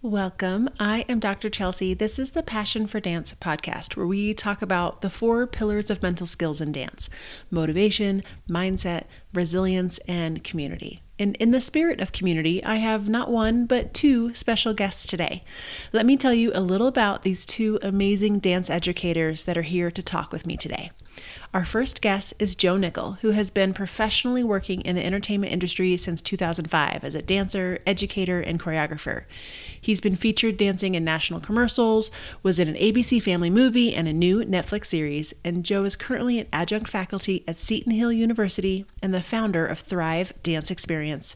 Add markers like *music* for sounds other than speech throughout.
Welcome. I am Dr. Chelsea. This is the Passion for Dance podcast, where we talk about the four pillars of mental skills in dance motivation, mindset, resilience, and community. And in the spirit of community, I have not one, but two special guests today. Let me tell you a little about these two amazing dance educators that are here to talk with me today. Our first guest is Joe Nickel, who has been professionally working in the entertainment industry since 2005 as a dancer, educator, and choreographer. He's been featured dancing in national commercials, was in an ABC Family movie and a new Netflix series, and Joe is currently an adjunct faculty at Seton Hill University and the founder of Thrive Dance Experience.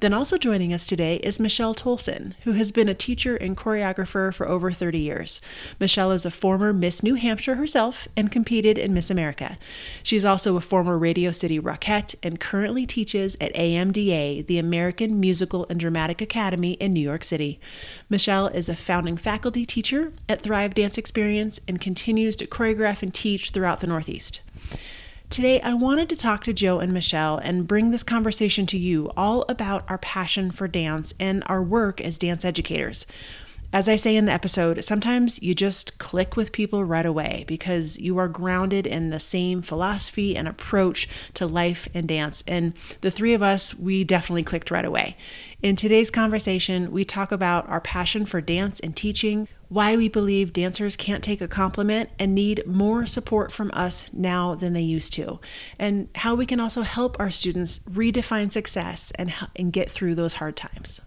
Then also joining us today is Michelle Tolson, who has been a teacher and choreographer for over 30 years. Michelle is a former Miss New Hampshire herself and competed in Miss America. She's also a former Radio City Rockette and currently teaches at AMDA, the American Musical and Dramatic Academy in New York City. Michelle is a founding faculty teacher at Thrive Dance Experience and continues to choreograph and teach throughout the Northeast. Today, I wanted to talk to Joe and Michelle and bring this conversation to you all about our passion for dance and our work as dance educators. As I say in the episode, sometimes you just click with people right away because you are grounded in the same philosophy and approach to life and dance. And the three of us, we definitely clicked right away. In today's conversation, we talk about our passion for dance and teaching, why we believe dancers can't take a compliment and need more support from us now than they used to, and how we can also help our students redefine success and, and get through those hard times.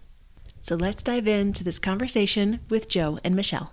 So let's dive into this conversation with Joe and Michelle.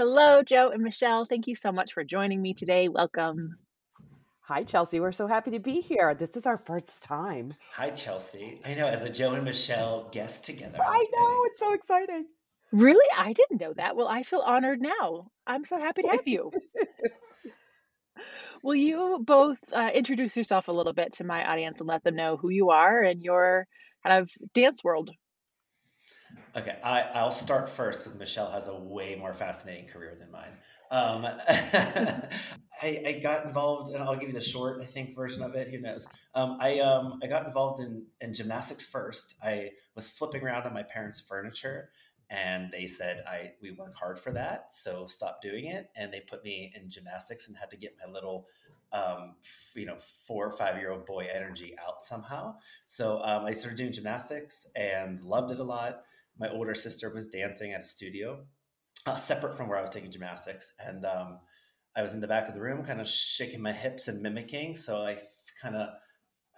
Hello, Joe and Michelle. Thank you so much for joining me today. Welcome. Hi, Chelsea. We're so happy to be here. This is our first time. Hi, Chelsea. I know, as a Joe and Michelle guest together. I know, it's so exciting. Really? I didn't know that. Well, I feel honored now. I'm so happy to have you. *laughs* Will you both uh, introduce yourself a little bit to my audience and let them know who you are and your kind of dance world? Okay, I, I'll start first because Michelle has a way more fascinating career than mine. Um, *laughs* I, I, got involved, and I'll give you the short, I think, version of it. Who knows? Um, I um, I got involved in, in gymnastics first. I was flipping around on my parents' furniture, and they said I we work hard for that, so stop doing it. And they put me in gymnastics and had to get my little um, you know, four or five year old boy energy out somehow. So um, I started doing gymnastics and loved it a lot my older sister was dancing at a studio uh, separate from where I was taking gymnastics. And um, I was in the back of the room, kind of shaking my hips and mimicking. So I kind of,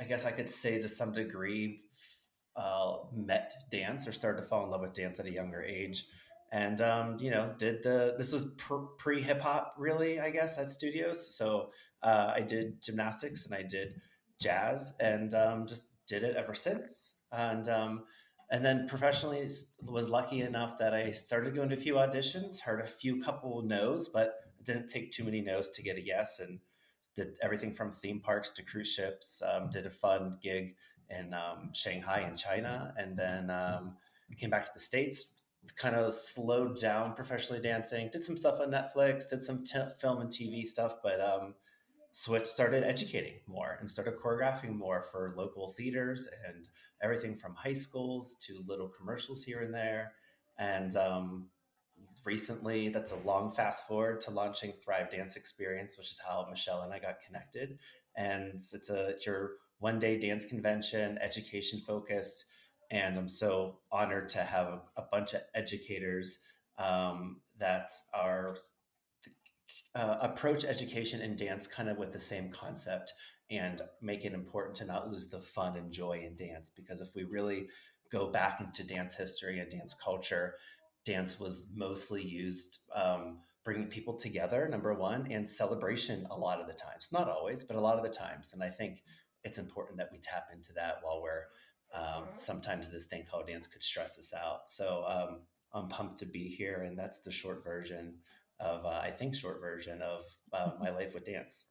I guess I could say to some degree, uh, met dance or started to fall in love with dance at a younger age. And, um, you know, did the, this was pre hip hop, really, I guess, at studios. So uh, I did gymnastics and I did jazz and um, just did it ever since. And, um, and then professionally was lucky enough that I started going to a few auditions, heard a few couple no's, but it didn't take too many no's to get a yes, and did everything from theme parks to cruise ships. Um, did a fun gig in um, Shanghai in China, and then um, came back to the states. Kind of slowed down professionally dancing. Did some stuff on Netflix. Did some t- film and TV stuff, but um, switched started educating more and started choreographing more for local theaters and everything from high schools to little commercials here and there. And um, recently, that's a long fast forward to launching Thrive Dance Experience, which is how Michelle and I got connected. And it's a it's your one day dance convention, education focused. And I'm so honored to have a, a bunch of educators um, that are uh, approach education and dance kind of with the same concept and make it important to not lose the fun and joy in dance because if we really go back into dance history and dance culture dance was mostly used um, bringing people together, number one, and celebration a lot of the times. Not always, but a lot of the times. And I think it's important that we tap into that while we're um, sometimes this thing called dance could stress us out. So um, I'm pumped to be here, and that's the short version of uh, I think short version of uh, *laughs* my life with dance.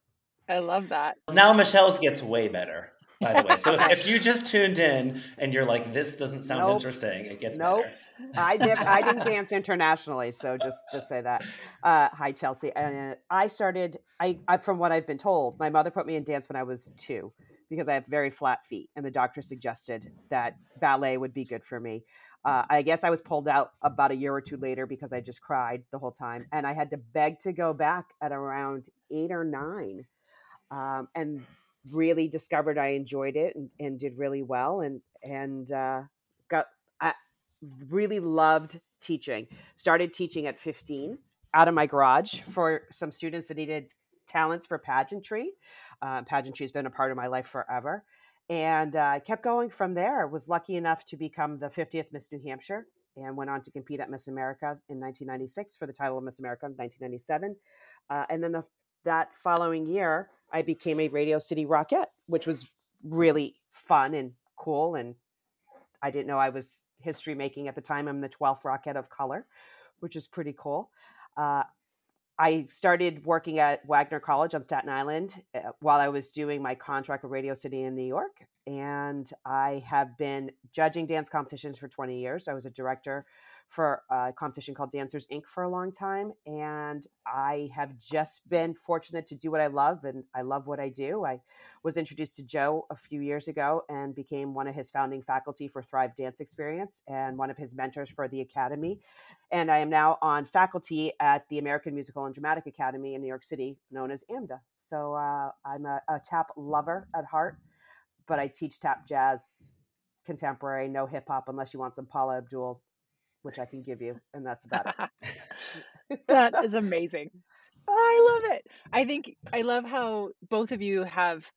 I love that. Now Michelle's gets way better. By the way, so if, if you *laughs* just tuned in and you're like, "This doesn't sound nope. interesting," it gets nope. better. I did. I didn't *laughs* dance internationally, so just just say that. Uh, hi, Chelsea. And uh, I started. I, I from what I've been told, my mother put me in dance when I was two because I have very flat feet, and the doctor suggested that ballet would be good for me. Uh, I guess I was pulled out about a year or two later because I just cried the whole time, and I had to beg to go back at around eight or nine, um, and really discovered I enjoyed it and, and did really well, and and uh, got I really loved teaching. Started teaching at fifteen out of my garage for some students that needed talents for pageantry. Uh, pageantry has been a part of my life forever. And I uh, kept going from there. Was lucky enough to become the 50th Miss New Hampshire and went on to compete at Miss America in 1996 for the title of Miss America in 1997. Uh, and then the, that following year, I became a Radio City Rockette, which was really fun and cool. And I didn't know I was history making at the time. I'm the 12th Rockette of color, which is pretty cool. Uh, I started working at Wagner College on Staten Island uh, while I was doing my contract with Radio City in New York. And I have been judging dance competitions for 20 years. I was a director for a competition called Dancers Inc. for a long time. And I have just been fortunate to do what I love, and I love what I do. I was introduced to Joe a few years ago and became one of his founding faculty for Thrive Dance Experience and one of his mentors for the Academy. And I am now on faculty at the American Musical and Dramatic Academy in New York City, known as AMDA. So uh, I'm a, a tap lover at heart, but I teach tap jazz contemporary, no hip hop unless you want some Paula Abdul which I can give you, and that's about it. *laughs* that is *laughs* amazing. I love it. I think I love how both of you have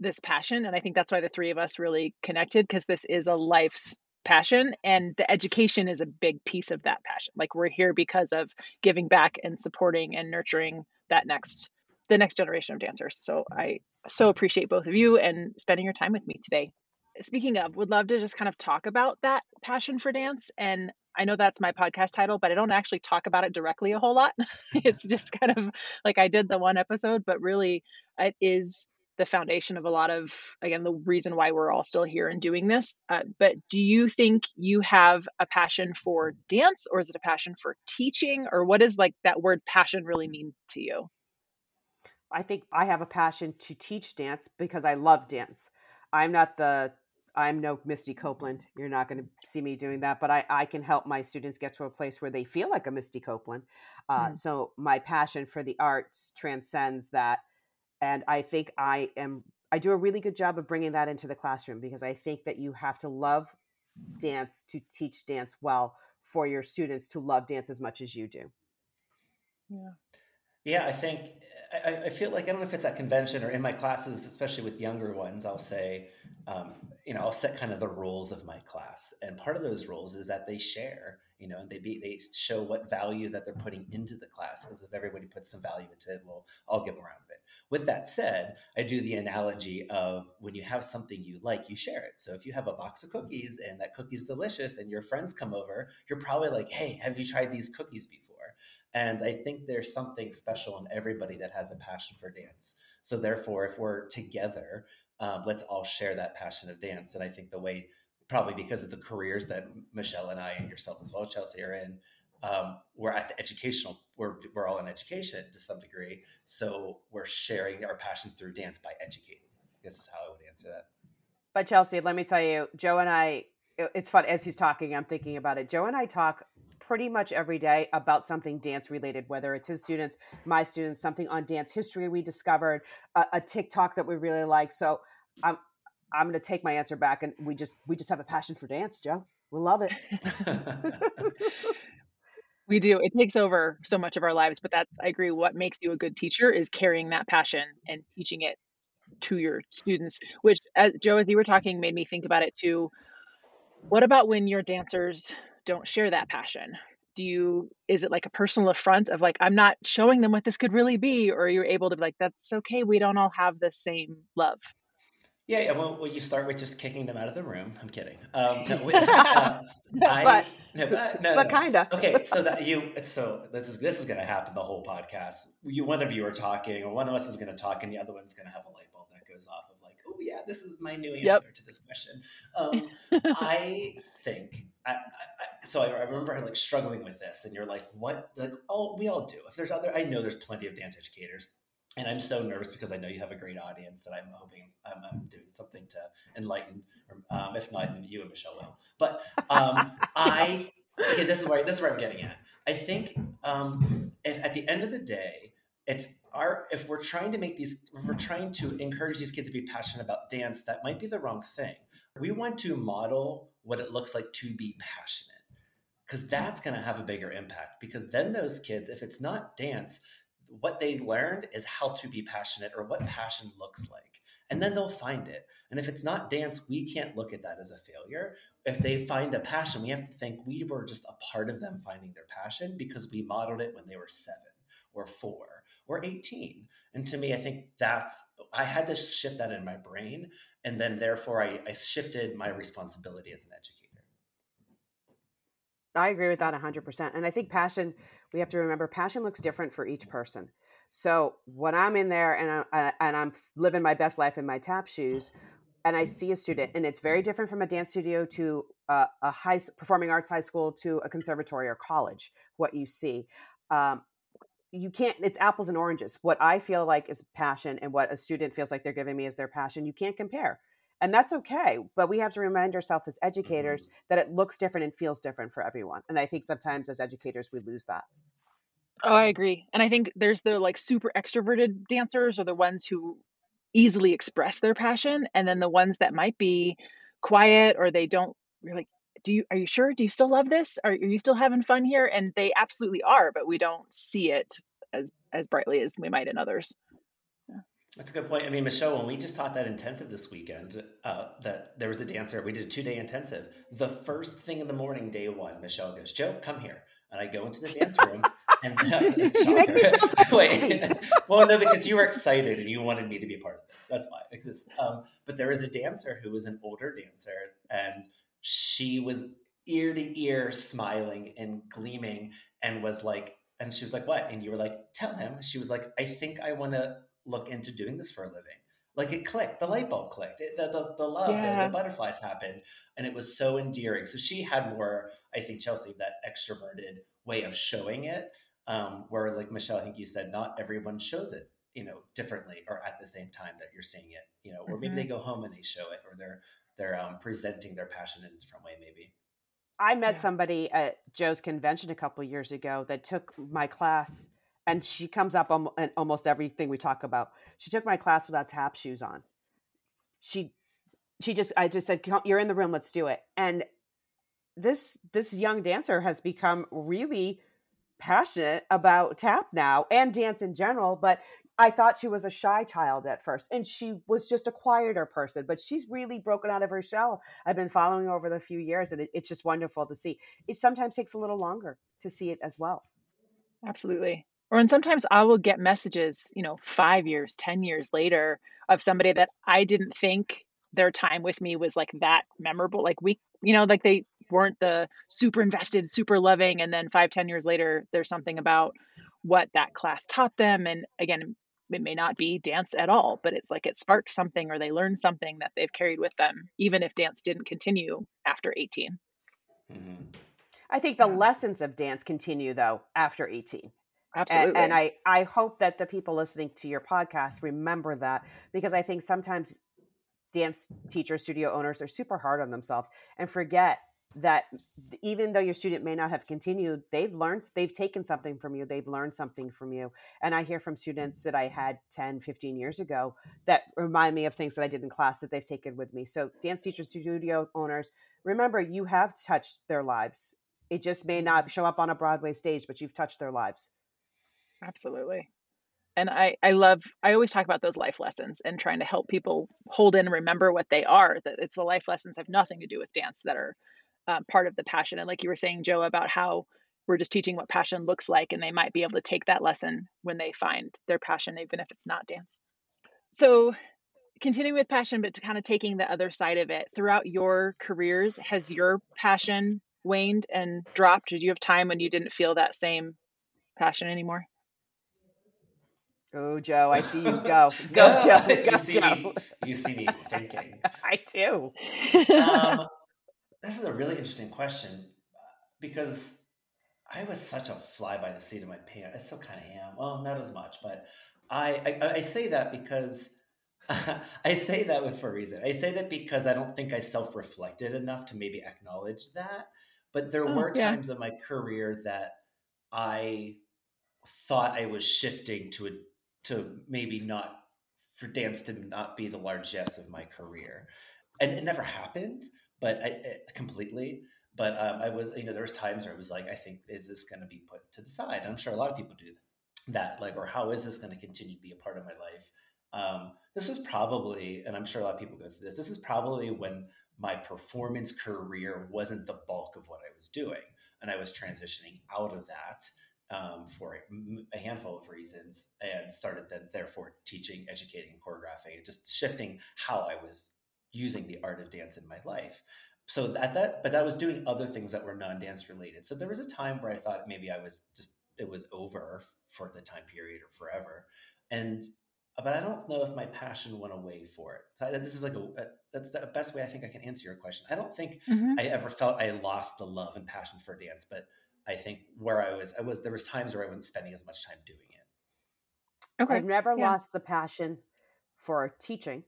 this passion, and I think that's why the three of us really connected because this is a life's passion and the education is a big piece of that passion like we're here because of giving back and supporting and nurturing that next the next generation of dancers so i so appreciate both of you and spending your time with me today speaking of would love to just kind of talk about that passion for dance and I know that's my podcast title, but I don't actually talk about it directly a whole lot. *laughs* it's *laughs* just kind of like I did the one episode, but really it is the foundation of a lot of again the reason why we're all still here and doing this uh, but do you think you have a passion for dance or is it a passion for teaching or what does like that word passion really mean to you i think i have a passion to teach dance because i love dance i'm not the I'm no Misty Copeland. You're not going to see me doing that, but I, I can help my students get to a place where they feel like a Misty Copeland. Uh, mm. So my passion for the arts transcends that. And I think I am, I do a really good job of bringing that into the classroom because I think that you have to love dance to teach dance well for your students to love dance as much as you do. Yeah. Yeah, I think, I, I feel like, I don't know if it's at convention or in my classes, especially with younger ones, I'll say, um, you know, I'll set kind of the rules of my class, and part of those rules is that they share, you know, and they be they show what value that they're putting into the class. Because if everybody puts some value into it, we'll all get more out of it. With that said, I do the analogy of when you have something you like, you share it. So if you have a box of cookies and that cookie's delicious, and your friends come over, you're probably like, "Hey, have you tried these cookies before?" And I think there's something special in everybody that has a passion for dance. So therefore, if we're together um, let's all share that passion of dance. And I think the way, probably because of the careers that Michelle and I and yourself as well, Chelsea, are in, um, we're at the educational, we're, we're all in education to some degree. So we're sharing our passion through dance by educating. I guess is how I would answer that. But Chelsea, let me tell you, Joe and I, it's fun as he's talking, I'm thinking about it. Joe and I talk pretty much every day about something dance related, whether it's his students, my students, something on dance history we discovered, a, a TikTok that we really like. So I'm I'm going to take my answer back, and we just we just have a passion for dance, Joe. We love it. *laughs* we do. It takes over so much of our lives, but that's I agree. What makes you a good teacher is carrying that passion and teaching it to your students. Which, as, Joe, as you were talking, made me think about it too. What about when your dancers don't share that passion do you is it like a personal affront of like i'm not showing them what this could really be or you're able to be like that's okay we don't all have the same love yeah, yeah. Well, well, you start with just kicking them out of the room. I'm kidding. Um, *laughs* no, with, uh, I, but no, but, no, but no. kind of. Okay, so that you, so this is this is going to happen the whole podcast. You, one of you are talking, or one of us is going to talk, and the other one's going to have a light bulb that goes off of like, oh yeah, this is my new answer Yep. to this question. Um, I think. I, I, so I, I remember like struggling with this, and you're like, "What?" Like, oh, we all do. If there's other, I know there's plenty of dance educators, and I'm so nervous because I know you have a great audience that I'm hoping I'm, I'm doing something to enlighten, or um, if not, you and Michelle will. But um, *laughs* I, okay, this is where this is where I'm getting at. I think um, if, at the end of the day, it's our if we're trying to make these, if we're trying to encourage these kids to be passionate about dance, that might be the wrong thing. We want to model what it looks like to be passionate because hmm. that's going to have a bigger impact because then those kids if it's not dance what they learned is how to be passionate or what passion looks like and then they'll find it. And if it's not dance we can't look at that as a failure. If they find a passion we have to think we were just a part of them finding their passion because we modeled it when they were 7 or 4 or 18 and to me i think that's i had this shift that in my brain and then therefore i, I shifted my responsibility as an educator I agree with that 100%. And I think passion, we have to remember passion looks different for each person. So when I'm in there and, I, and I'm living my best life in my tap shoes, and I see a student, and it's very different from a dance studio to a, a high performing arts high school to a conservatory or college, what you see. Um, you can't, it's apples and oranges. What I feel like is passion and what a student feels like they're giving me is their passion. You can't compare and that's okay but we have to remind ourselves as educators mm-hmm. that it looks different and feels different for everyone and i think sometimes as educators we lose that Oh, I agree. And I think there's the like super extroverted dancers or the ones who easily express their passion and then the ones that might be quiet or they don't like do you are you sure do you still love this are, are you still having fun here and they absolutely are but we don't see it as as brightly as we might in others That's a good point. I mean, Michelle, when we just taught that intensive this weekend, uh, that there was a dancer, we did a two day intensive. The first thing in the morning, day one, Michelle goes, Joe, come here. And I go into the dance room and *laughs* You make me sound so *laughs* Wait. *laughs* well, no, because you were excited and you wanted me to be a part of this. That's why. Because, um, but there was a dancer who was an older dancer and she was ear to ear smiling and gleaming and was like, and she was like, what? And you were like, tell him. She was like, I think I want to look into doing this for a living. Like it clicked, the light bulb clicked, it, the, the, the love, the, Yeah. the butterflies happened. And it was so endearing. So she had more, I think, Chelsea, that extroverted way of showing it. Um, where, like Michelle, I think you said, not everyone shows it, you know, differently or at the same time that you're seeing it, you know, or maybe Mhm. they go home and they show it, or they're they're um, presenting their passion in a different way, maybe. i met Yeah. somebody at joe's convention a couple years ago that took my class and she comes up on almost everything we talk about she took my class without tap shoes on she she just i just said you're in the room let's do it and this this young dancer has become really passionate about tap now and dance in general but i thought she was a shy child at first and she was just a quieter person but she's really broken out of her shell i've been following over the few years and it, it's just wonderful to see it sometimes takes a little longer to see it as well Absolutely. Or and sometimes I will get messages, you know, five years, ten years later of somebody that I didn't think their time with me was like that memorable. Like we, you know, like they weren't the super invested, super loving, and then five, ten years later, there's something about what that class taught them. And again, it may not be dance at all, but it's like it sparked something or they learned something that they've carried with them, even if dance didn't continue after 18. Mm-hmm. i think the Yeah. lessons of dance continue though after 18 Absolutely. And, and I, I hope that the people listening to your podcast remember that because I think sometimes dance teachers, studio owners are super hard on themselves and forget that even though your student may not have continued, they've learned, they've taken something from you, they've learned something from you. And I hear from students that I had 10, 15 years ago that remind me of things that I did in class that they've taken with me. So, dance teachers, studio owners, remember you have touched their lives. It just may not mm-hmm. show up on a Broadway stage, but you've touched their lives. Absolutely. And I, I love, I always talk about those life lessons and trying to help people hold in and remember what they are, that it's the life lessons have nothing to do with dance that are um, part of the passion. And like you were saying, Joe, about how we're just teaching what passion looks like and they might be able to take that lesson when they find their passion even if it's not dance so continuing with passion but to kind of taking the other side of it throughout your careers has your passion waned and dropped did you have time when you didn't feel that same passion anymore Oh, Joe, I see you go. *laughs* Go, Joe. Go, you, see Joe. Me, you see me thinking. *laughs* I do. *laughs* Um, this is a really interesting question because I was such a fly by the seat of my pants. I still kind of am. Well, not as much, but I, I, I say that because *laughs* I say that with for a reason. I say that because I don't think I self reflected enough to maybe acknowledge that. But there Oh, were yeah. times in my career that I thought I was shifting to a to maybe not for dance to not be the largesse of my career, and it never happened, but I, it, completely. But um, I was, you know, there was times where I was like, I think, is this going to be put to the side? I'm sure a lot of people do that, like, or how is this going to continue to be a part of my life? Um, this is probably, and I'm sure a lot of people go through this. This is probably when my performance career wasn't the bulk of what I was doing, and I was transitioning out of that um, for a, a handful of reasons, and started then therefore teaching, educating, and choreographing, and just shifting how I was using the art of dance in my life. So at that, but that was doing other things that were non-dance related. So there was a time where I thought maybe I was just it was over for the time period or forever, and but I don't know if my passion went away for it. So I- this is like a that's the best way I think I can answer your question. I don't think Mhm. I ever felt I lost the love and passion for dance, but I think where I was, I was there was times where I wasn't spending as much time doing it. okay I've never Yeah. lost the passion for teaching.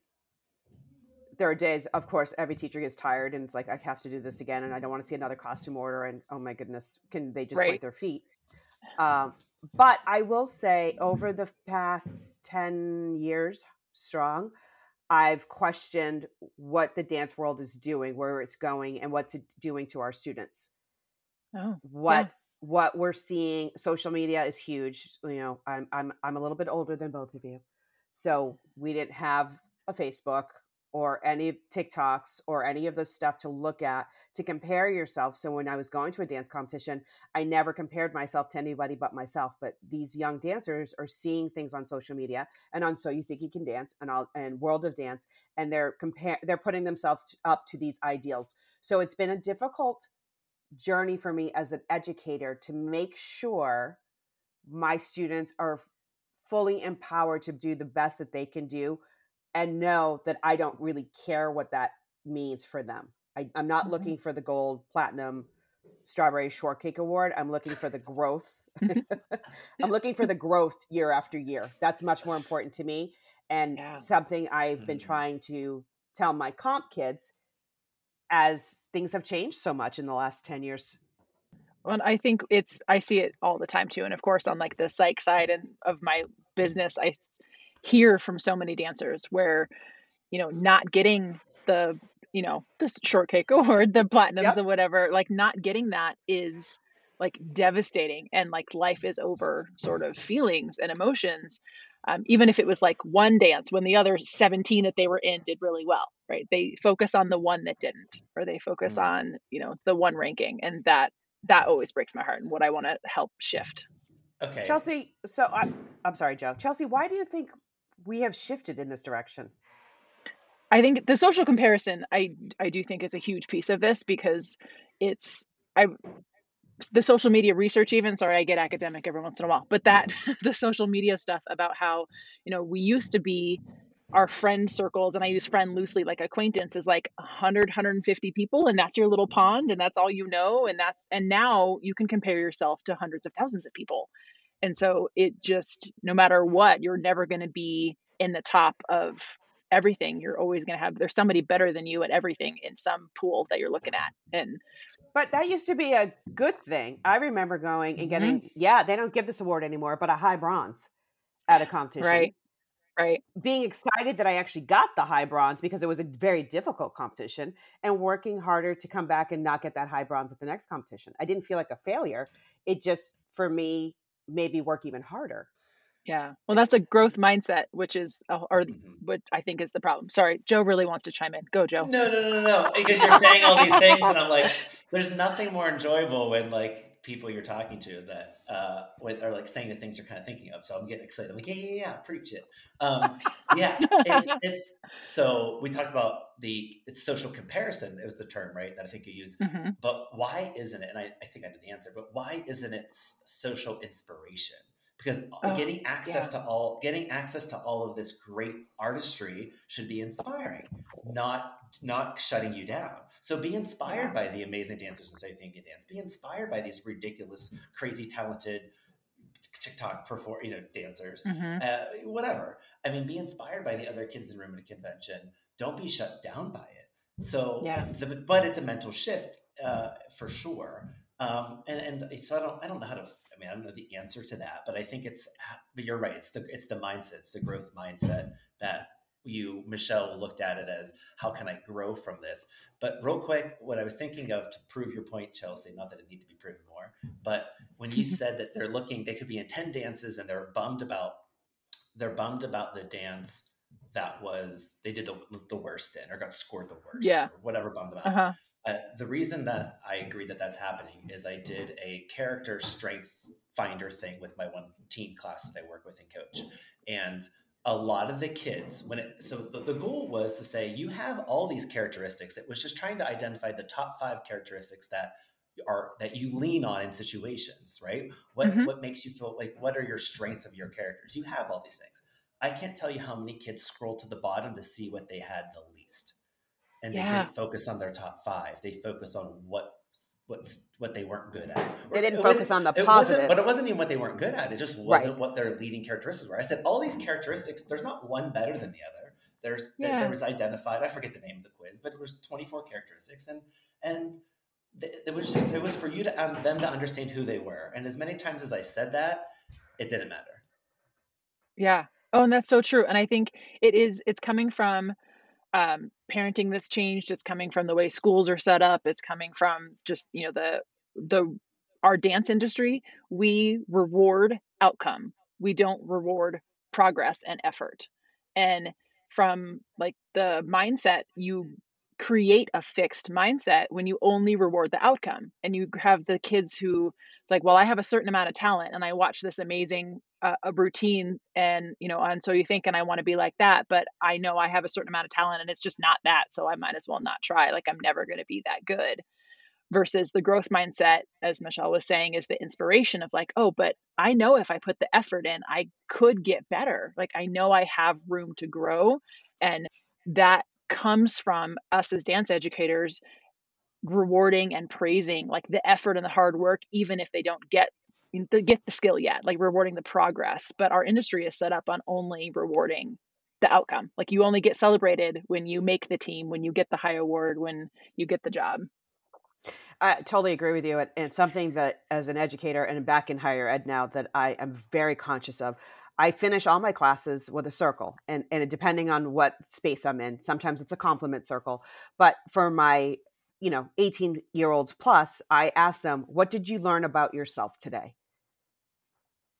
There are days, of course, every teacher gets tired and it's like, I have to do this again and I don't want to see another costume order. And oh my goodness, can they just Right. point their feet? Um, but I will say, over the past 10 years strong, I've questioned what the dance world is doing, where it's going, and what's it doing to our students oh what what we're seeing social media is huge you know i'm i'm i'm a little bit older than both of you so we didn't have a facebook or any tiktoks or any of this stuff to look at to compare yourself. So when i was going to a dance competition i never compared myself to anybody but myself but these young dancers are seeing things on social media and on so you think you can dance and all and world of dance and they're compare they're putting themselves up to these ideals. So it's been a difficult journey for me as an educator to make sure my students are fully empowered to do the best that they can do and know that I don't really care what that means for them. I, I'm not Mhm. looking for the gold, platinum, strawberry shortcake award. I'm looking for the growth. *laughs* I'm looking for the growth year after year. That's much more important to me. And Yeah. something I've been Mhm. trying to tell my comp kids as things have changed so much in the last 10 years. Well, I think it's I see it all the time too, and of course on like the psych side and of my business, I hear from so many dancers where you know not getting the you know the shortcake *laughs* award, the platinums, Yep. the whatever, like not getting that is like devastating and like life is over sort of feelings and emotions. Um, even if it was like one dance when the other 17 that they were in did really well, right? They focus on the one that didn't, or they focus Mhm. on, you know, the one ranking. And that that always breaks my heart and what I want to help shift. Okay, Chelsea, so I, I'm sorry, Joe. Chelsea, why do you think we have shifted in this direction? I think the social comparison I I do think is a huge piece of this because it's I the social media research even sorry I get academic every once in a while but that *laughs* the social media stuff about how you know we used to be our friend circles and I use friend loosely like acquaintance is like 100 150 people and that's your little pond and that's all you know and that's and now you can compare yourself to hundreds of thousands of people and so it just no matter what you're never going to be in the top of everything you're always going to have there's somebody better than you at everything in some pool that you're looking at and But that used to be a good thing. I remember going and Mhm. getting, yeah, they don't give this award anymore, but a high bronze at a competition. right right Being excited that I actually got the high bronze because it was a very difficult competition and working harder to come back and not get that high bronze at the next competition. I didn't feel like a failure. It just, for me, made me work even harder. yeah well that's a growth mindset which is uh, or Mhm. what i think is the problem sorry joe really wants to chime in go joe No, no, no, no, no. Because you're saying all these things, and I'm like, there's nothing more enjoyable when like people you're talking to that uh, are like saying the things you're kind of thinking of. So I'm getting excited. I'm like, yeah, yeah, yeah, preach it. Um, yeah, it's *laughs* it's. So we talked about the it's social comparison. It was the term, right? That I think you use. Mm-hmm. But why isn't it? And I, I think I know the answer. But why isn't it social inspiration? Because oh, getting access yeah. to all getting access to all of this great artistry should be inspiring, not not shutting you down. So be inspired yeah. by the amazing dancers in South Indian dance. Be inspired by these ridiculous, crazy, talented TikTok perform, you know, dancers, mm-hmm. uh, whatever. I mean, be inspired by the other kids in the room at a convention. Don't be shut down by it. So, yeah. the, but it's a mental shift uh, for sure. Um, and and so I don't I don't know how to I mean I don't know the answer to that, but I think it's but you're right. It's the it's the mindset, it's the growth mindset that you Michelle looked at it as how can I grow from this? But real quick, what I was thinking of to prove your point, Chelsea, not that it need to be proven more, but when you *laughs* said that they're looking, they could be in 10 dances and they're bummed about they're bummed about the dance that was they did the, the worst in or got scored the worst yeah whatever bummed them out uh-huh. Uh, the reason that i agree that that's happening is i did a character strength finder thing with my one teen class that i work with and coach. And a lot of the kids when it so the, the goal was to say you have all these characteristics. It was just trying to identify the top five characteristics that are that you lean on in situations right? What mm-hmm. what makes you feel like what are your strengths of your characters? You have all these things. I can't tell you how many kids scroll to the bottom to see what they had the least and yeah. they didn't focus on their top five they focus on what what's what they weren't good at. They didn't focus on the positive. but it wasn't even what they weren't good at. It just wasn't right. what their leading characteristics were. I said all these characteristics. There's not one better than the other. There's yeah. there, there, was identified. I forget the name of the quiz, but it was 24 characteristics, and and it was just it was for you to um, them to understand who they were. And as many times as I said that, it didn't matter. Yeah. Oh, and that's so true. And I think it is. It's coming from um, parenting that's changed. It's coming from the way schools are set up. It's coming from just you know the the our dance industry. We reward outcome. We don't reward progress and effort. And from like the mindset, you create a fixed mindset when you only reward the outcome and you have the kids who it's like well i have a certain amount of talent and i watch this amazing uh, a routine and you know and so you think and i want to be like that but i know i have a certain amount of talent and it's just not that so i might as well not try like i'm never going to be that good. Versus the growth mindset as michelle was saying is the inspiration of like oh but i know if i put the effort in i could get better. Like i know i have room to grow and that comes from us as dance educators rewarding and praising like the effort and the hard work even if they don't get get the skill yet like rewarding the progress but our industry is set up on only rewarding the outcome like you only get celebrated when you make the team when you get the high award when you get the job I totally agree with you. And it's something that, as an educator and back in higher ed now, that I am very conscious of. I finish all my classes with a circle, and, and depending on what space I'm in, sometimes it's a compliment circle. But for my, you know, 18 year olds plus, I ask them, "What did you learn about yourself today?"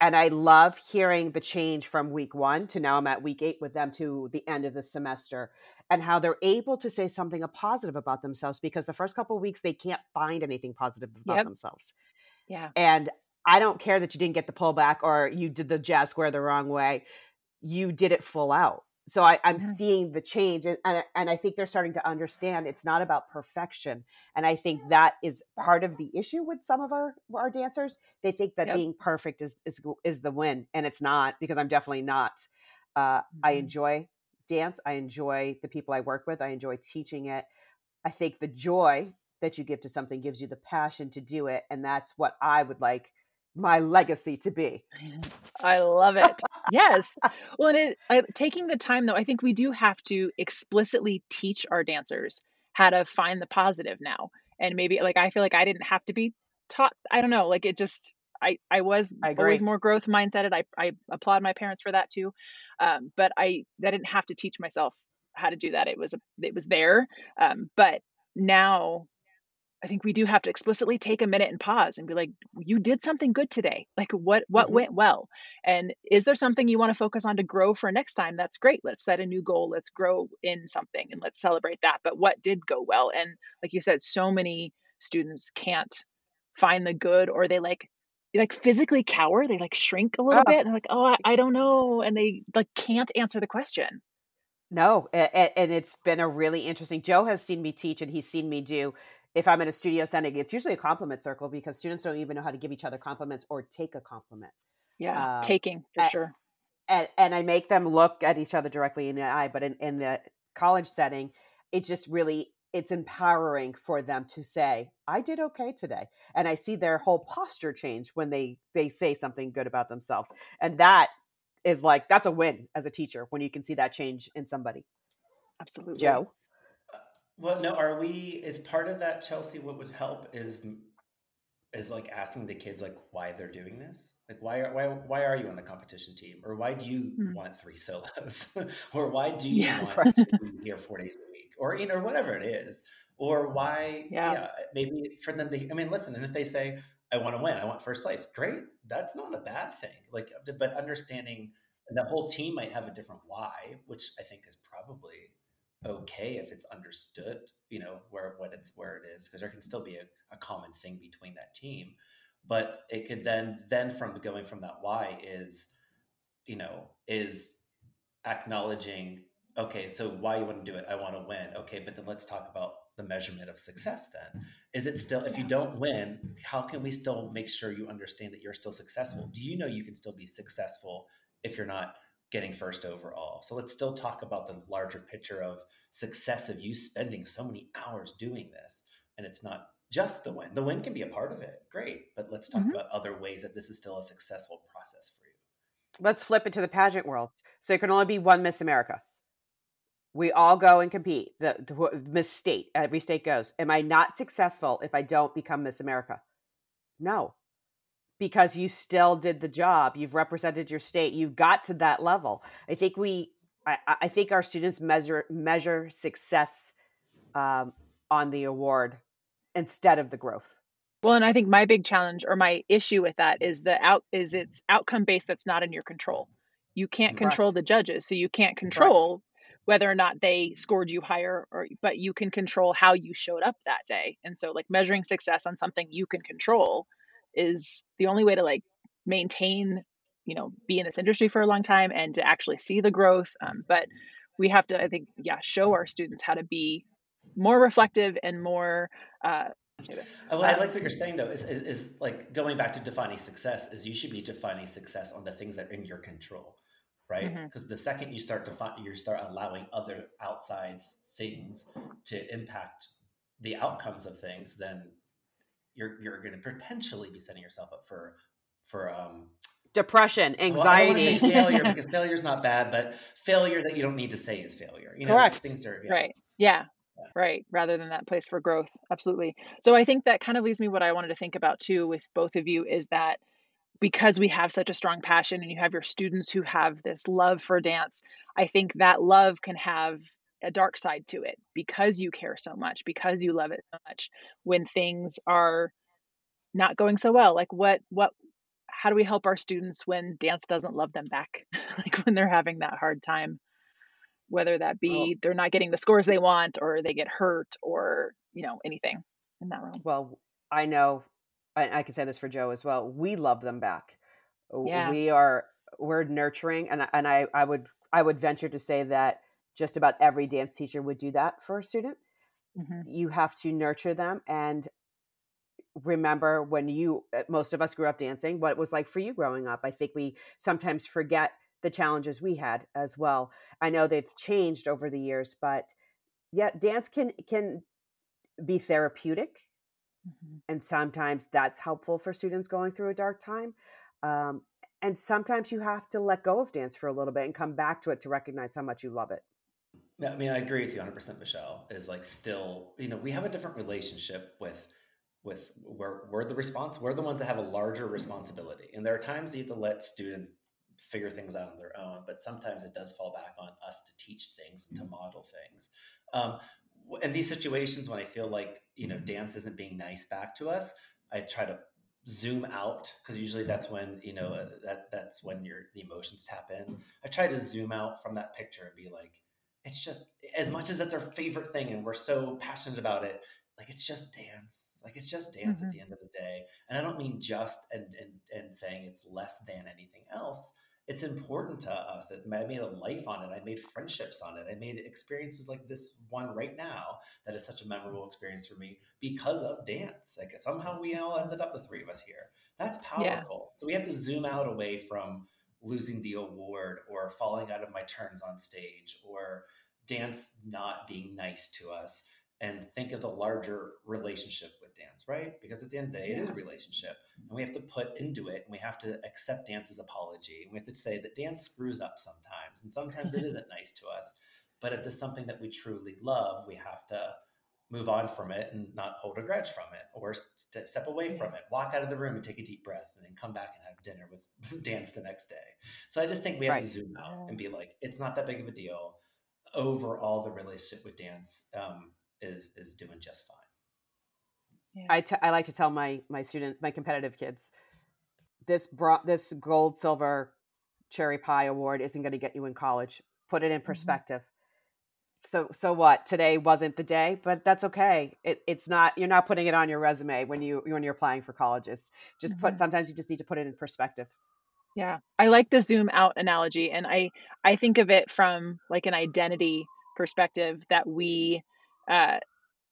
And I love hearing the change from week one to now I'm at week eight with them to the end of the semester, and how they're able to say something a positive about themselves because the first couple weeks they can't find anything positive about yep. themselves. Yeah. And I don't care that you didn't get the pullback or you did the jazz square the wrong way. You did it full out. So I, am mm-hmm. seeing the change, and, and, and I think they're starting to understand it's not about perfection. And I think that is part of the issue with some of our our dancers. They think that yep. being perfect is, is is the win, and it's not because I'm definitely not. Uh, mm-hmm. I enjoy dance. I enjoy the people I work with. I enjoy teaching it. I think the joy that you give to something gives you the passion to do it, and that's what I would like my legacy to be. I love it. Yes. Well, and it, I, taking the time though, I think we do have to explicitly teach our dancers how to find the positive now. And maybe like I feel like I didn't have to be taught. I don't know. Like it just I I was I always more growth mindseted. I I applaud my parents for that too. Um, but I I didn't have to teach myself how to do that. It was it was there. Um, but now I think we do have to explicitly take a minute and pause and be like, you did something good today. *laughs* Like what what mm-hmm. went well? And is there something you want to focus on to grow for next time? That's great. Let's set a new goal. Let's grow in something and let's celebrate that. But what did go well? And like you said, so many students can't find the good or they like like physically cower they like shrink a little Oh. bit and they're like oh I, I don't know and they like can't answer the question No, and it's been a really interesting. Joe has seen me teach, and he's seen me do. If I'm in a studio setting, it's usually a compliment circle because students don't even know how to give each other compliments or take a compliment. yeah Um, taking for I- sure And and I make them look at each other directly in the eye. But in, in the college setting, it's just really it's empowering for them to say, "I did okay today," and I see their whole posture change when they they say something good about themselves, and that is like that's a win as a teacher when you can see that change in somebody. absolutely Joe. Well, no, are we, is part of that, Chelsea, what would help is, is like asking the kids like why they're doing this? Like why are, why, why are you on the competition team? Or why do you Hmm. want three solos? *laughs* or why do you Yeah. want Right. to be here four days a week? Or, you know, whatever it is. Or why, Yeah. yeah, maybe for them to, I mean, listen, and if they say, I want to win, I want first place, great. That's not a bad thing. Like, but understanding the whole team might have a different why, which I think is probably okay if it's understood you know where what it's where it is because there can still be a, a common thing between that team. But it could then then from going from that why is you know is acknowledging okay so why you want to do it? I want to win. Okay but then let's talk about the measurement of success then. Is it still if you don't win how can we still make sure you understand that you're still successful? Do you know you can still be successful if you're not getting first overall so let's still talk about the larger picture of success of you spending so many hours doing this and it's not just the win the win can be a part of it great but let's talk Mhm. about other ways that this is still a successful process for you let's flip it to the pageant world. So it can only be one Miss America. We all go and compete. The, the Miss State, every state goes. Am I not successful if I don't become Miss America? No, because you still did the job. You've represented your state. You've got to that level. I think we, I, I- think our students measure measure success um, on the award instead of the growth. Well, and I think my big challenge or my issue with that is the out is it's outcome based that's not in your control. You can't Correct. control the judges, so you can't control whether or not they scored you higher or but you can control how you showed up that day. And so like measuring success on something you can control is the only way to like maintain, you know, be in this industry for a long time and to actually see the growth. Um, but we have to, I think, yeah, show our students how to be more reflective and more uh. Uh, What I Um, like what you're saying though is, is, is like going back to defining success is you should be defining success on the things that are in your control, right? Because the second you start defi- you start allowing other outside things to impact the outcomes of things, then you're you're going to potentially be setting yourself up for for um Depression, well, I don't anxiety. say failure *laughs* because failure is not bad, but failure that you don't need to say is failure. You know, Correct. things are yeah. Right. Yeah. Yeah. Right. Rather than that place for growth. Absolutely. So I think that kind of leads me what I wanted to think about too with both of you is that because we have such a strong passion and you have your students who have this love for dance, I think that love can have a dark side to it because you care so much, because you love it so much. When things are not going so well, like what what how do we help our students when dance doesn't love them back? *laughs* like when they're having that hard time? whether that be they're not getting the scores they want or they get hurt or you know anything in that realm Well, I know, I, I can say this for Joe as well. We love them back. Yeah. We are we're nurturing, and and I I would I would venture to say that just about every dance teacher would do that for a student. hmm You have to nurture them and remember when you uh, most of us grew up dancing what it was like for you growing up. I think we sometimes forget the challenges we had as well. I know they've changed over the years but yeah dance can can be therapeutic hmm and sometimes that's helpful for students going through a dark time um, and sometimes you have to let go of dance for a little bit and come back to it to recognize how much you love it I mean, I agree with you 100%, Michelle. Is like still, you know, we have a different relationship with with we're we're the response we're the ones that have a larger responsibility, and there are times you have to let students figure things out on their own, but sometimes it does fall back on us to teach things and to model things. Um, in these situations, when I feel like you know dance isn't being nice back to us, I try to zoom out because usually that's when you know uh, that that's when your the emotions tap in. I try to zoom out from that picture and be like it's just as much as it's our favorite thing and we're so passionate about it like it's just dance. Like it's just dance mm-hmm. at the end of the day. And i don't mean just and, and and saying it's less than anything else. It's important to us. It, i made a life on it. I made friendships on it. I made experiences like this one right now that is such a memorable experience for me because of dance. Like somehow we all ended up the three of us here. That's powerful. Yeah. so we have to zoom out away from losing the award or falling out of my turns on stage or dance not being nice to us and think of the larger relationship with dance, right? Because at the end of the day, it is a relationship, and we have to put into it, and we have to accept dance's apology, and we have to say that dance screws up sometimes, and sometimes it isn't *laughs* nice to us. But if there's something that we truly love, we have to move on from it and not hold a grudge from it, or st- step away from it, walk out of the room and take a deep breath, and then come back and have dinner with *laughs* dance the next day. So I just think we have right. to zoom out and be like, it's not that big of a deal. Overall, the relationship with dance. Um, is is doing just fine. Yeah. I, t- I like to tell my my student my competitive kids this brought this gold silver cherry pie award isn't going to get you in college put it in mm-hmm. perspective mm-hmm. So so what? Today wasn't the day but that's okay. It, it's not you're not putting it on your resume when you when you're applying for colleges. Just mm-hmm. put sometimes you just need to put it in perspective. Yeah. I like the zoom out analogy and i i think of it from like an identity perspective that we uh,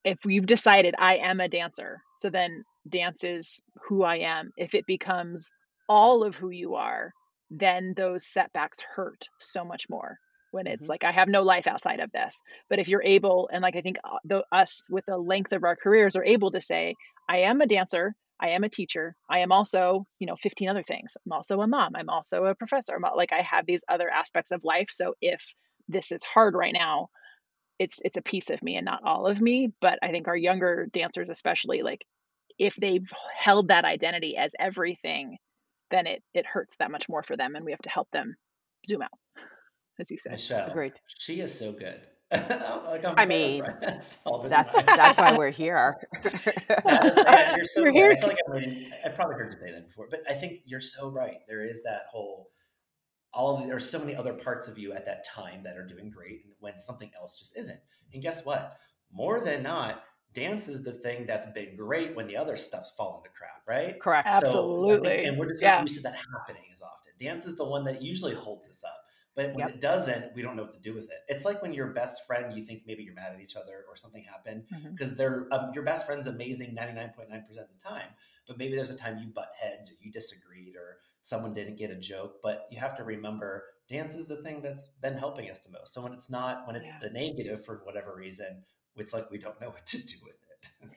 if we've decided I am a dancer, so then dance is who I am. If it becomes all of who you are, then those setbacks hurt so much more when it's mm-hmm. like I have no life outside of this. But if you're able, and like I think uh, the, us with the length of our careers are able to say, I am a dancer, I am a teacher, I am also, you know, 15 other things. I'm also a mom, I'm also a professor. I'm, like I have these other aspects of life. So if this is hard right now, it's it's a piece of me and not all of me but i think our younger dancers especially like if they've held that identity as everything then it it hurts that much more for them and we have to help them zoom out as you said Michelle, Agreed. she is so good *laughs* like I mean, *laughs* that's that's why we're here. *laughs* you're so you're here. I feel like I, mean, I probably heard you say that before, but I think you're so right. There is that whole all of the, there's so many other parts of you at that time that are doing great when something else just isn't. And guess what? More than not, dance is the thing that's been great when the other stuff's fallen to crap, right? Correct. So Absolutely. Think, and we're just yeah. used to that happening as often. Dance is the one that usually holds us up. But when yep. it doesn't, we don't know what to do with it. It's like when your best friend, you think maybe you're mad at each other or something happened because mm-hmm. they're um, your best friend's amazing 99.9% of the time. But maybe there's a time you butt heads or you disagreed or someone didn't get a joke. But you have to remember dance is the thing that's been helping us the most. So when it's not, when it's yeah. the negative for whatever reason, it's like we don't know what to do with it.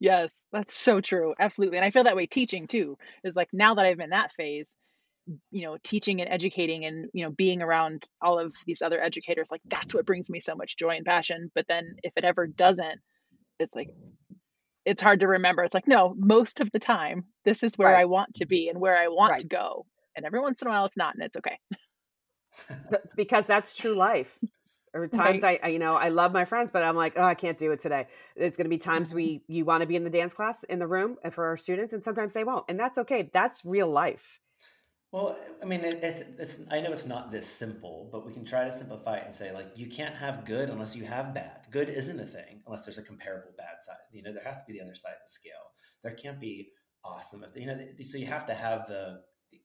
yes, that's so true. Absolutely. And I feel that way teaching too, is like now that I'm in that phase, you know, teaching and educating and, you know, being around all of these other educators, like that's what brings me so much joy and passion. But then if it ever doesn't, it's like, it's hard to remember. It's like, no, most of the time, this is where right. I want to be and where I want right. to go. And every once in a while, it's not, and it's okay. *laughs* because that's true life. Or times right. I, I, you know, I love my friends, but I'm like, oh, I can't do it today. It's going to be times mm-hmm. we, you want to be in the dance class in the room for our students, and sometimes they won't, and that's okay. That's real life. Well, I mean, it, it's, I know it's not this simple, but we can try to simplify it and say, like, you can't have good unless you have bad. Good isn't a thing unless there's a comparable bad side. You know, there has to be the other side of the scale. There can't be awesome if you know. So you have to have the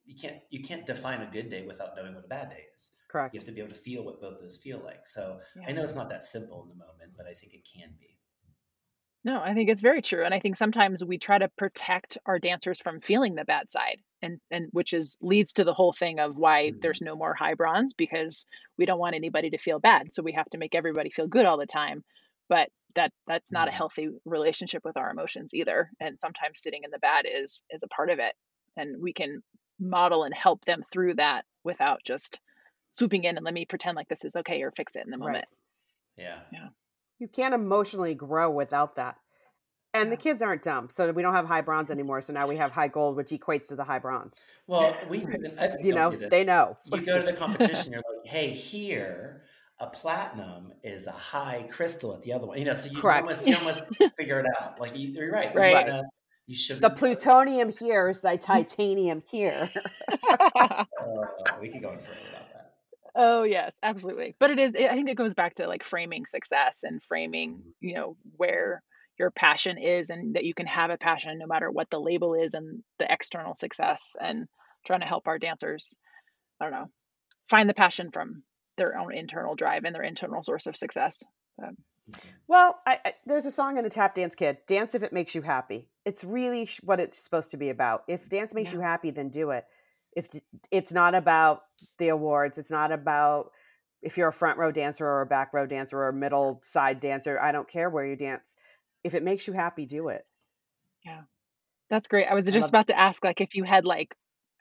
you can't you can't define a good day without knowing what a bad day is. Correct. You have to be able to feel what both those feel like. So yeah. I know it's not that simple in the moment, but I think it can be. No, I think it's very true. And I think sometimes we try to protect our dancers from feeling the bad side. And and which is leads to the whole thing of why mm-hmm. there's no more high bronze because we don't want anybody to feel bad. So we have to make everybody feel good all the time. But that that's not a mm-hmm. healthy relationship with our emotions either. And sometimes sitting in the bad is is a part of it. And we can model and help them through that without just swooping in and let me pretend like this is okay or fix it in the moment. Right. Yeah. Yeah. You can't emotionally grow without that. And yeah. the kids aren't dumb, so we don't have high bronze anymore. So now we have high gold, which equates to the high bronze. Well, we, you know, they know. You go to the competition, you're like, hey, here, a platinum is a high crystal at the other one. You know, so you Correct. almost you *laughs* almost figure it out. Like you, are right. Right. You should. The plutonium here is the *laughs* titanium here. uh, *laughs* we could go on further about that. Oh yes, absolutely. But it is. I think it goes back to like framing success and framing. Mm-hmm. You know where your passion is and that you can have a passion no matter what the label is and the external success and trying to help our dancers i don't know find the passion from their own internal drive and their internal source of success um, well, I, I, there's a song in the Tap Dance Kid, Dance If It Makes You Happy. It's really sh- what it's supposed to be about. If dance makes yeah. you happy, then do it. If it's not about the awards, it's not about if you're a front row dancer or a back row dancer or a middle side dancer, I don't care where you dance. If it makes you happy, do it. Yeah. That's great. I was just I about to ask like if you had like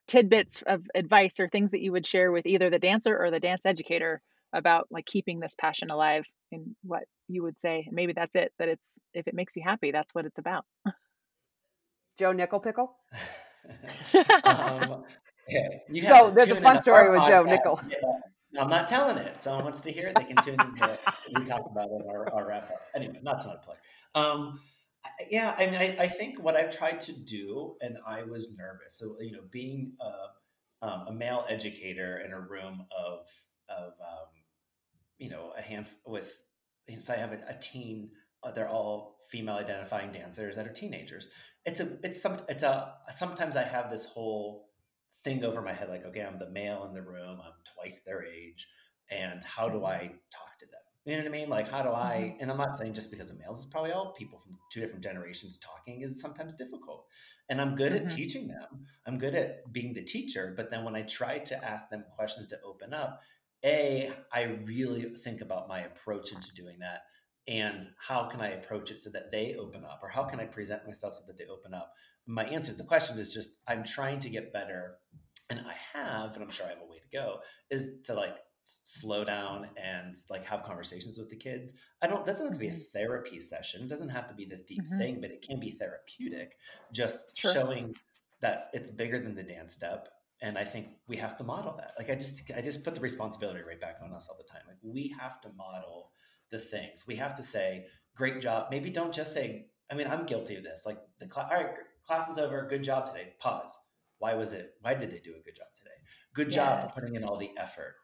tidbits of advice or things that you would share with either the dancer or the dance educator about like keeping this passion alive and what you would say. And maybe that's it, that it's if it makes you happy, that's what it's about. Joe Nickel Pickle? *laughs* um, yeah, so there's a fun story with Joe Nickel. Yeah, I'm not telling it. If someone wants to hear it, they can tune in. To, we talk about it our, our wrap up. Anyway, not to plug. Um, yeah, I mean, I, I, think what I've tried to do, and I was nervous. So, you know, being a, um, a male educator in a room of, of um, you know, a hand with, so I have a, a teen, uh, they're all female identifying dancers that are teenagers. It's a, it's some, it's a, sometimes I have this whole thing over my head, like, okay, I'm the male in the room, I'm twice their age, and how do I talk to them? You know what I mean? Like, how do I? Mm-hmm. And I'm not saying just because of males. It's probably all people from two different generations talking is sometimes difficult. And I'm good mm-hmm. at teaching them. I'm good at being the teacher. But then when I try to ask them questions to open up, a I really think about my approach into doing that, and how can I approach it so that they open up, or how can I present myself so that they open up. My answer to the question is just I'm trying to get better, and I have, and I'm sure I have a way to go. Is to like slow down and like have conversations with the kids. I don't that doesn't have to be a mm-hmm. therapy session. It doesn't have to be this deep mm-hmm. thing, but it can be therapeutic. Just sure. showing that it's bigger than the dance step. And I think we have to model that. Like I just I just put the responsibility right back on us all the time. Like we have to model the things. We have to say, great job. Maybe don't just say, I mean, I'm guilty of this. Like the class, all right, class is over. Good job today. Pause. Why was it? Why did they do a good job today? Good yes. job for putting in all the effort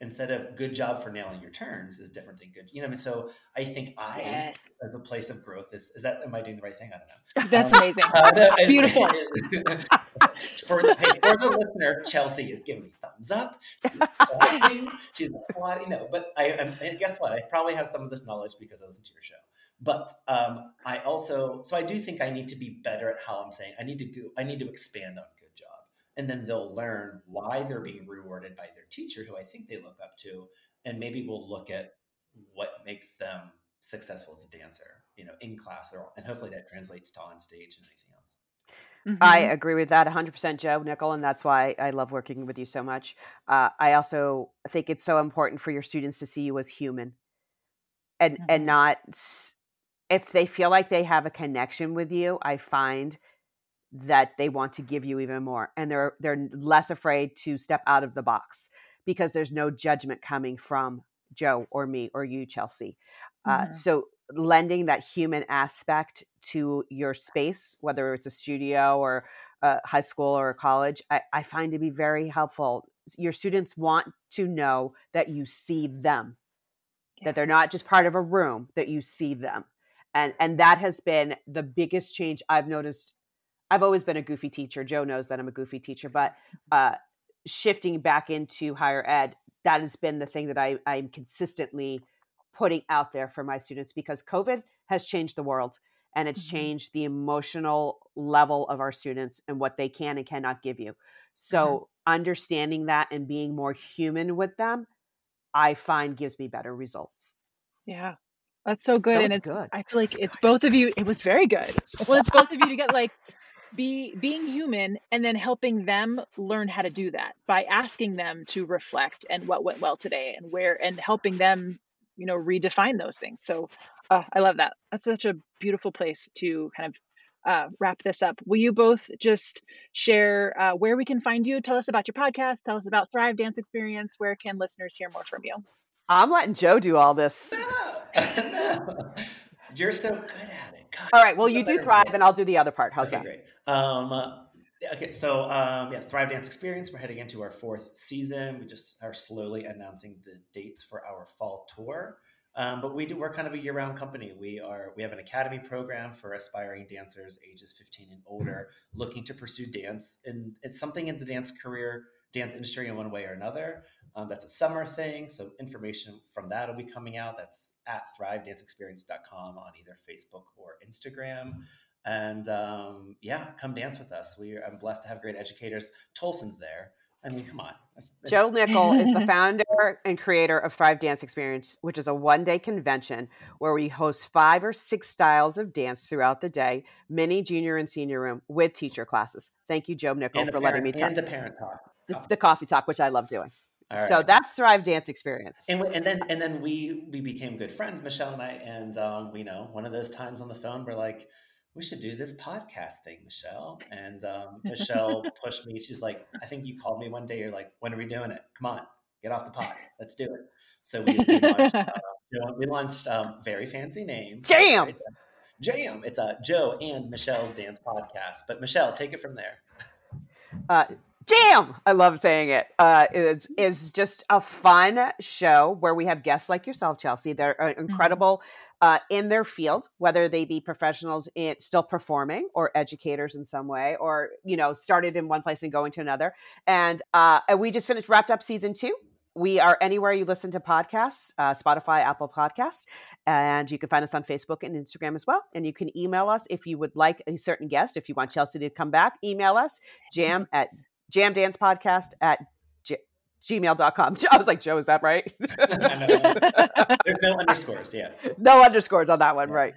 instead of good job for nailing your turns is different than good. You know, I mean, so I think I, yes. as a place of growth, is is that am I doing the right thing? I don't know. *laughs* That's um, amazing. Uh, Beautiful. *laughs* for the hey, for the listener, Chelsea is giving me thumbs up. She's *laughs* She's applauding. You know, but I and guess what? I probably have some of this knowledge because I listen to your show. But um, I also, so I do think I need to be better at how I'm saying. I need to go. I need to expand on good job, and then they'll learn why they're being rewarded by their teacher who i think they look up to and maybe we'll look at what makes them successful as a dancer you know in class or and hopefully that translates to on stage and anything else mm-hmm. I agree with that 100%, Joe Nickel, and that's why I love working with you so much. Uh, I also think it's so important for your students to see you as human, and mm-hmm. and not if they feel like they have a connection with you. I find that they want to give you even more and they're they're less afraid to step out of the box because there's no judgment coming from joe or me or you chelsea uh, mm-hmm. so lending that human aspect to your space whether it's a studio or a high school or a college I, I find to be very helpful your students want to know that you see them yeah. that they're not just part of a room that you see them and and that has been the biggest change i've noticed I've always been a goofy teacher. Joe knows that I'm a goofy teacher, but uh, shifting back into higher ed, that has been the thing that I, I'm consistently putting out there for my students because COVID has changed the world and it's mm-hmm. changed the emotional level of our students and what they can and cannot give you. So, mm-hmm. understanding that and being more human with them, I find gives me better results. Yeah. That's so good. That and it's good. I feel like it's both of you. It was very good. Well, it's both of you to get like be being human and then helping them learn how to do that by asking them to reflect and what went well today and where and helping them you know redefine those things so uh, i love that that's such a beautiful place to kind of uh, wrap this up will you both just share uh, where we can find you tell us about your podcast tell us about thrive dance experience where can listeners hear more from you i'm letting joe do all this *laughs* no. *laughs* no. you're so good at it God, all right well you do thrive and i'll do the other part how's okay, that great um, okay, so um, yeah, Thrive Dance Experience. We're heading into our fourth season. We just are slowly announcing the dates for our fall tour. Um, but we do, we're kind of a year-round company. We are we have an academy program for aspiring dancers ages 15 and older, looking to pursue dance, and it's something in the dance career, dance industry in one way or another. Um, that's a summer thing, so information from that will be coming out. That's at thrivedanceexperience.com on either Facebook or Instagram. And um, yeah, come dance with us. We are, I'm blessed to have great educators. Tolson's there. I mean, come on. *laughs* Joe Nickel is the founder and creator of Thrive Dance Experience, which is a one day convention where we host five or six styles of dance throughout the day, mini, junior, and senior room with teacher classes. Thank you, Joe Nickel, for parent, letting me talk. And a parent talk. The, the coffee talk, which I love doing. So that's Thrive Dance Experience. And, and then and then we we became good friends, Michelle and I. And um, we know one of those times on the phone, we're like, we should do this podcast thing, Michelle. And um, Michelle *laughs* pushed me. She's like, I think you called me one day. You're like, when are we doing it? Come on, get off the pot. Let's do it. So we, we launched, *laughs* uh, we launched um, very fancy name. Jam. Jam. It's a Joe and Michelle's dance podcast. But Michelle, take it from there. Uh, Jam. I love saying it. Uh, it's, it's just a fun show where we have guests like yourself, Chelsea. They're uh, incredible. Mm-hmm uh, in their field, whether they be professionals in still performing or educators in some way, or you know started in one place and going to another. And uh, and we just finished wrapped up season two. We are anywhere you listen to podcasts, uh, Spotify, Apple Podcasts, and you can find us on Facebook and Instagram as well. And you can email us if you would like a certain guest. If you want Chelsea to come back, email us jam at jamdancepodcast at gmail.com. *laughs* I was like, Joe, is that right? *laughs* There's no underscores. Yeah. No underscores on that one. Right.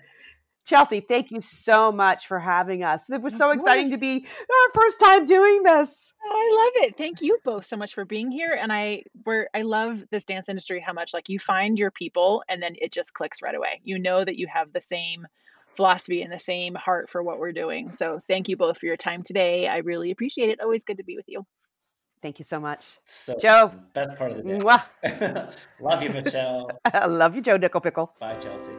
Chelsea, thank you so much for having us. It was of so course. exciting to be our first time doing this. I love it. Thank you both so much for being here. And I were I love this dance industry how much like you find your people and then it just clicks right away. You know that you have the same philosophy and the same heart for what we're doing. So thank you both for your time today. I really appreciate it. Always good to be with you. Thank you so much. So, Joe. Best part of the day. *laughs* Love you, Michelle. I *laughs* love you, Joe Nickel Pickle. Bye, Chelsea.